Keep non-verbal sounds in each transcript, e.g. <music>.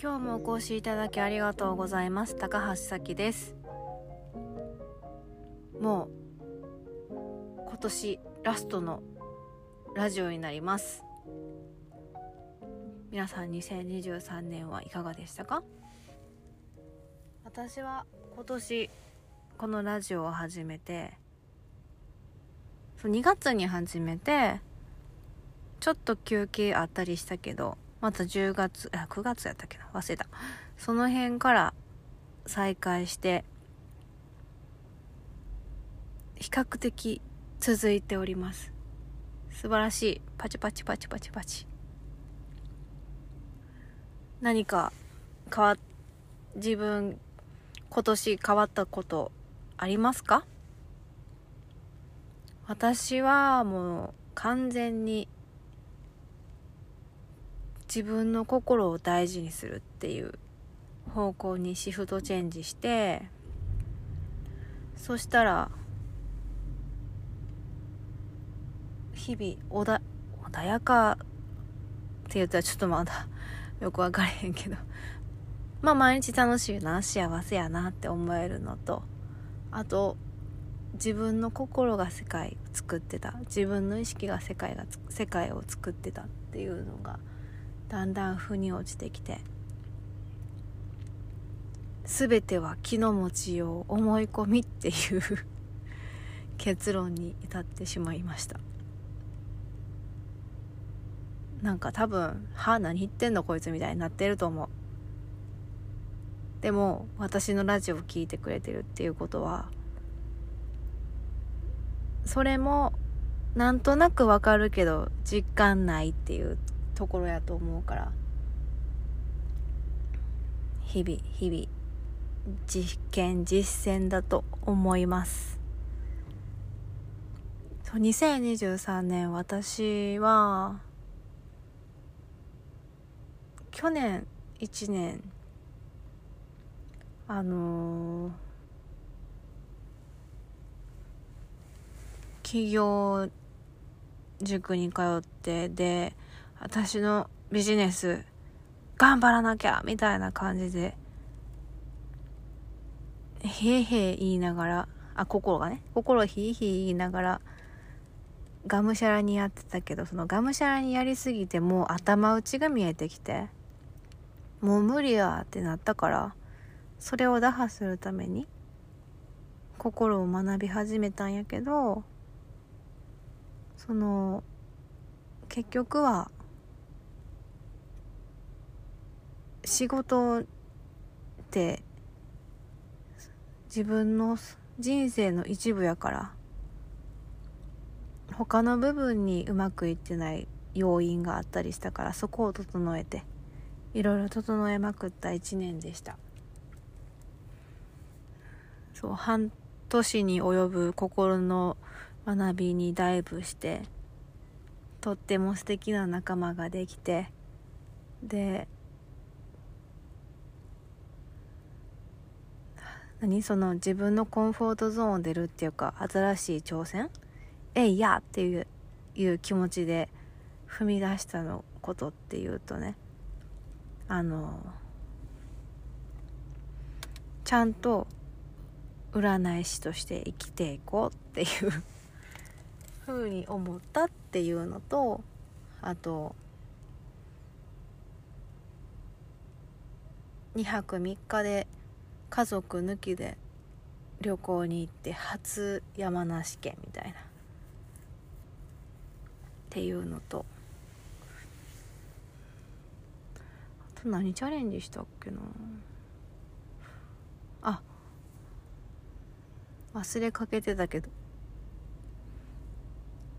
今日もお越しいただきありがとうございます。高橋咲です。もう今年ラストのラジオになります。皆さん2023年はいかがでしたか？私は今年このラジオを始めて2月に始めてちょっと休憩あったりしたけどまた10月あ9月やったっけな？忘れた。その辺から再開して比較的続いております。素晴らしい。パチパチパチパチパチ。何か変わ自分今年変わったことありますか？私はもう完全に自分の心を大事にするっていう方向にシフトチェンジしてそしたら日々穏穏やかって言ったらちょっとまだ <laughs> よく分かれへんけどまあ毎日楽しいな幸せやなって思えるのとあと自分の心が世界を作ってた自分の意識が世界が世界を作ってたっていうのがだんだん腑に落ちてきて全ては気の持ちよう思い込みっていう <laughs> 結論に至ってしまいました。なんか多分「はあ何言ってんのこいつ」みたいになってると思う。でも私のラジオを聴いてくれてるっていうことはそれもなんとなくわかるけど実感ないっていうところやと思うから。日々日々実験実践だと思います。2023年私は去年1年あのー、企業塾に通ってで私のビジネス頑張らなきゃみたいな感じでへいへい言いながらあ心がね。心ひいひい言いながらがむしゃらにやってたけどそのがむしゃらにやりすぎてもう頭打ちが見えてきてもう無理やってなったからそれを打破するために心を学び始めたんやけどその結局は仕事って自分の人生の一部やから他の部分にうまくいってない要因があったりしたからそこを整えていろいろ整えまくった一年でした。そう半年に及ぶ心の学びにダイブしてとっても素敵な仲間ができてで何？その自分のコンフォートゾーンを出るっていうか新しい挑戦？えいや！っていういう気持ちで踏み出したのことっていうとねあのちゃんと占い師として生きていこうっていうふうに思ったっていうのとあと2泊3日で家族抜きで旅行に行って初山梨県みたいなっていうのとあと何チャレンジしたっけな。あ忘れかけてたけど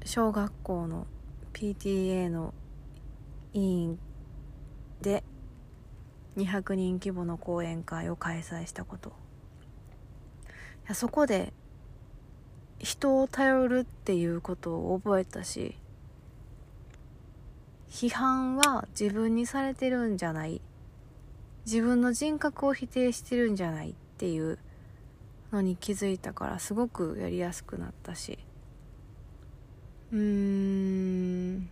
小学校の PTA の委員で200人規模の講演会を開催したこと。いやそこで人を頼るっていうことを覚えたし批判は自分にされてるんじゃない。自分の人格を否定してるんじゃないっていうのに気づいたからすごくやりやすくなったし。うーん。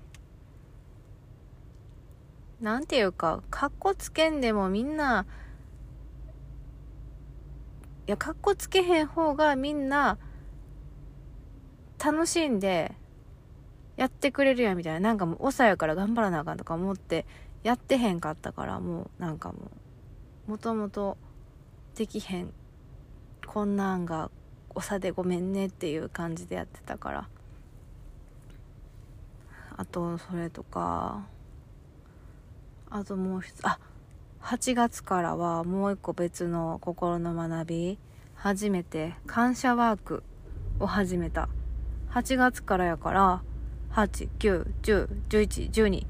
なんていうかかっこつけんでもみんないやかっこつけへん方がみんな楽しんでやってくれるやんみたいな。なんかもう長やから頑張らなあかんとか思ってやってへんかったからもうなんかもうもともとできへんこんなんが長でごめんねっていう感じでやってたから。あとそれとかあともう一つあ8月からはもう一個別の心の学び初めて感謝ワークを始めた。8月からやから8、9、10、11、12、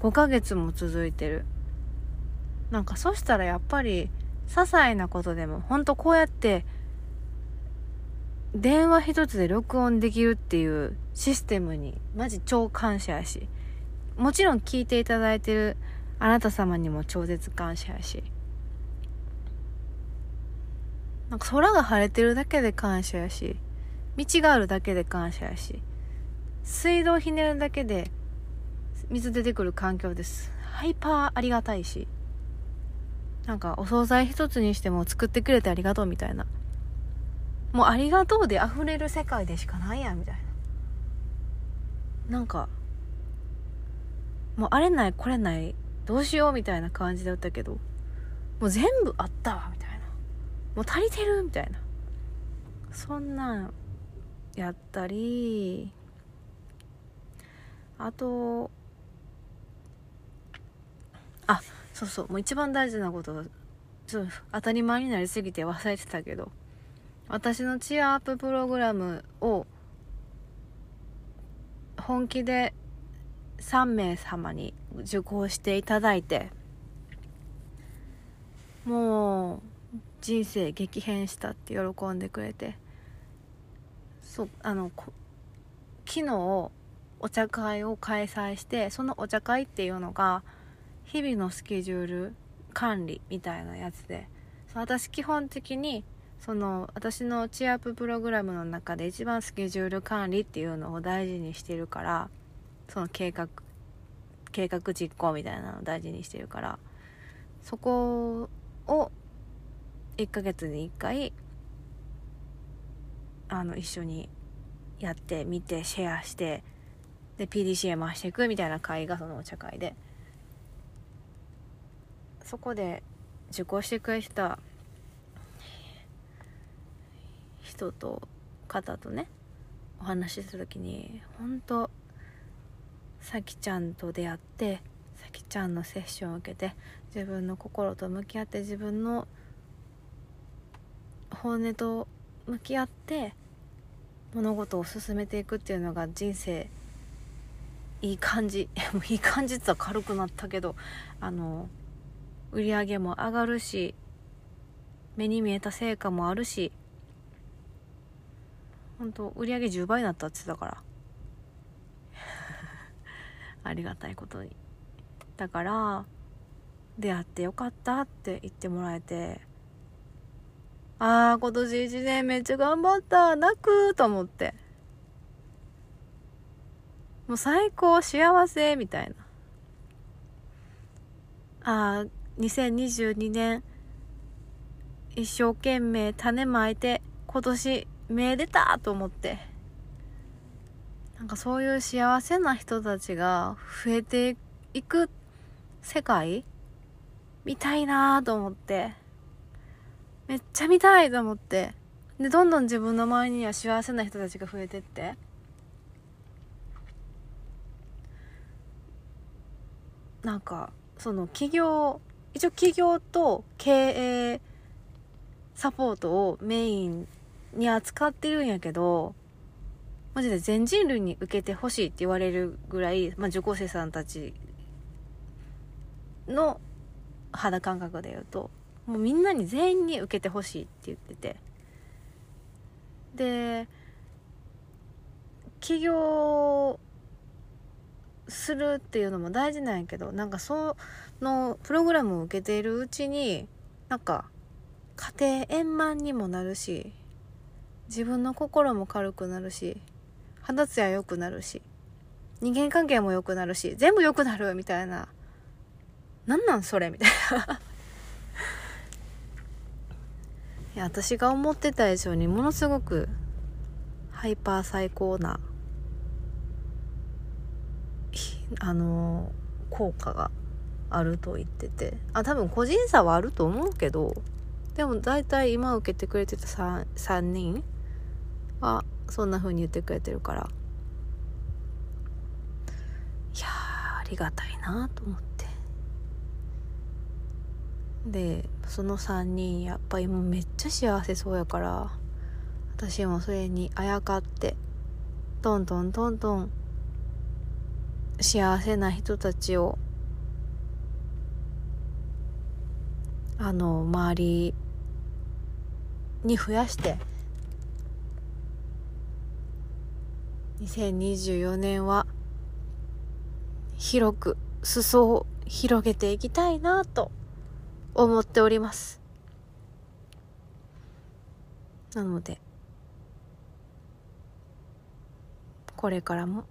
5ヶ月も続いてる。なんかそしたらやっぱり些細なことでもほんとこうやって電話一つで録音できるっていうシステムにマジ超感謝やし。もちろん聞いていただいてるあなた様にも超絶感謝やし。なんか空が晴れてるだけで感謝やし道があるだけで感謝やし水道ひねるだけで水出てくる環境です。ハイパーありがたいしなんかお惣菜一つにしても作ってくれてありがとうみたいな。もうありがとうで溢れる世界でしかないやみたいな。なんかもうあれないこれないどうしようみたいな感じだったけどもう全部あったわみたいな。もう足りてるみたいな。そんなんやったりあとあそうそうもう一番大事なことちょっと当たり前になりすぎて忘れてたけど私のチアアッププログラムを本気で3名様に受講していただいてもう人生激変したって喜んでくれてそうあの昨日お茶会を開催してそのお茶会っていうのが日々のスケジュール管理みたいなやつで私基本的にその私のチアッププログラムの中で一番スケジュール管理っていうのを大事にしてるからその計画計画実行みたいなのを大事にしてるからそこを1ヶ月に1回あの一緒にやってみてシェアしてで PDCA 回していくみたいな会がそのお茶会で。そこで受講してくれた人と方とねお話しした時に本当さきちゃんと出会ってさきちゃんのセッションを受けて自分の心と向き合って自分の本音と向き合って物事を進めていくっていうのが人生いい感じ。<laughs> いい感じって言ったら軽くなったけどあの売り上げも上がるし目に見えた成果もあるし本当売り上げ10倍になったって言ってたから。ありがたいことに。だから出会ってよかったって言ってもらえてああ今年1年めっちゃ頑張った泣くと思って。もう最高幸せみたいな。ああ2022年一生懸命種まいて今年芽出たと思って。なんかそういう幸せな人たちが増えていく世界見たいなと思って。めっちゃ見たいと思って。でどんどん自分の周りには幸せな人たちが増えてって。なんかその企業一応企業と経営サポートをメインに扱ってるんやけどマジで全人類に受けてほしいって言われるぐらい、まあ、受講生さんたちの肌感覚で言うともうみんなに全員に受けてほしいって言ってて。で起業するっていうのも大事なんやけどなんかそのプログラムを受けているうちになんか家庭円満にもなるし自分の心も軽くなるし肌ツヤ良くなるし人間関係も良くなるし全部良くなるみたいな。なんなんそれみたいな。<laughs> いや私が思ってた以上にものすごくハイパー最高なあの効果があると言ってて。あ多分個人差はあると思うけどでも大体今受けてくれてた 3, 3人はそんな風に言ってくれてるから。いやありがたいなと思って。でその3人やっぱりもうめっちゃ幸せそうやから私もそれにあやかってトントントントン幸せな人たちをあの周りに増やして2024年は広く裾を広げていきたいなと思っております。なのでこれからも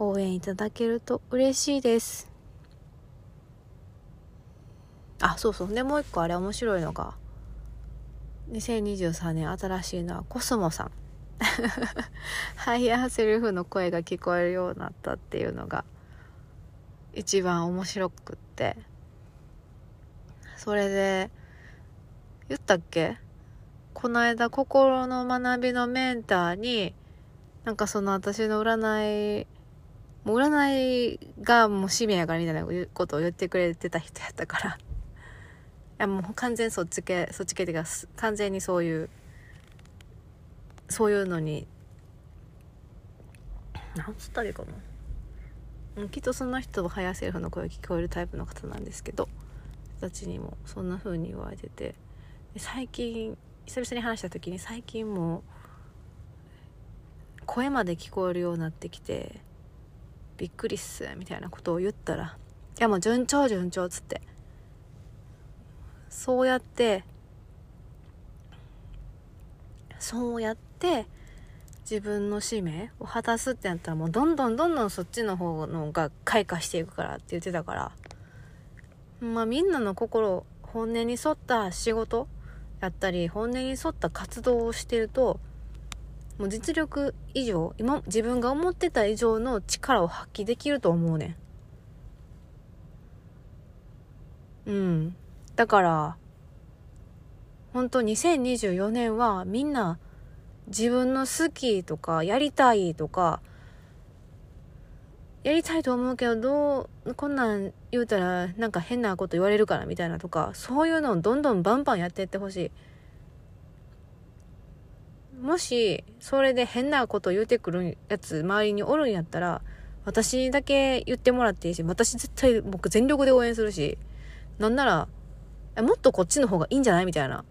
応援いただけると嬉しいです。あそうそう。でもう一個あれ面白いのが2023年新しいのはコスモさん。<laughs> ハイヤーセルフの声が聞こえるようになったっていうのが一番面白くって。それで言ったっけ？この間心の学びのメンターになんかその私の占いもう占いがもう使命やからみたいなことを言ってくれてた人やったから。いやもう完全そっち系そっち系っていうか完全にそういうそういうのになんつったらいいかな。きっとその人は早セルフの声聞こえるタイプの方なんですけどたちにもそんな風に言われてて。最近久々に話した時に最近も声まで聞こえるようになってきてびっくりっすみたいなことを言ったら「いやもう順調順調」っつって。そうやってそうやって自分の使命を果たすってなったらもうどんどんどんどんそっちの方のが開花していくからって言ってたから。まあみんなの心本音に沿った仕事やったり本音に沿った活動をしてるともう実力以上今自分が思ってた以上の力を発揮できると思うねん。うん。だから本当2024年はみんな自分の好きとかやりたいとかやりたいと思うけどどうこんなん言うたらなんか変なこと言われるからみたいなとかそういうのをどんどんバンバンやっていってほしい。もしそれで変なこと言うてくるやつ周りにおるんやったら私だけ言ってもらっていいし私絶対僕全力で応援するしなんならもっとこっちの方がいいんじゃないみたいな。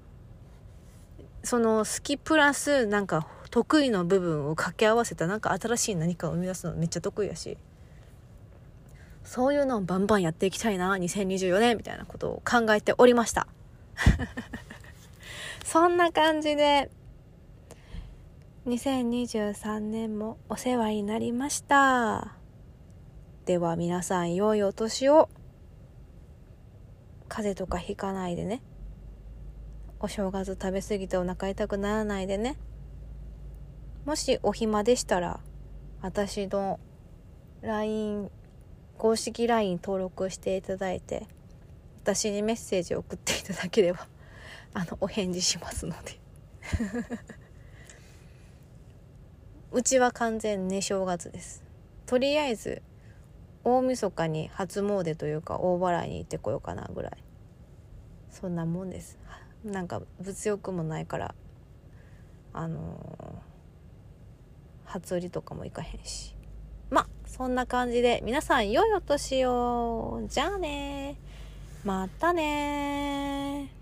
その好きプラスなんか得意の部分を掛け合わせたなんか新しい何かを生み出すのめっちゃ得意やし。そういうのをバンバンやっていきたいな2024年みたいなことを考えておりました。<laughs> そんな感じで2023年もお世話になりました。では皆さん良いお年を。風邪とかひかないでね。お正月食べ過ぎてお腹痛くならないでね。もしお暇でしたら私の LINE 公式 LINE 登録していただいて私にメッセージを送っていただければ <laughs> あのお返事しますので。<laughs> うちは完全ね正月です。とりあえず大晦日に初詣というか大払いに行ってこようかなぐらい。そんなもんです。なんか物欲もないからあのー、初売りとかも行かへんし。まあそんな感じで皆さん良いお年を。じゃあねまたね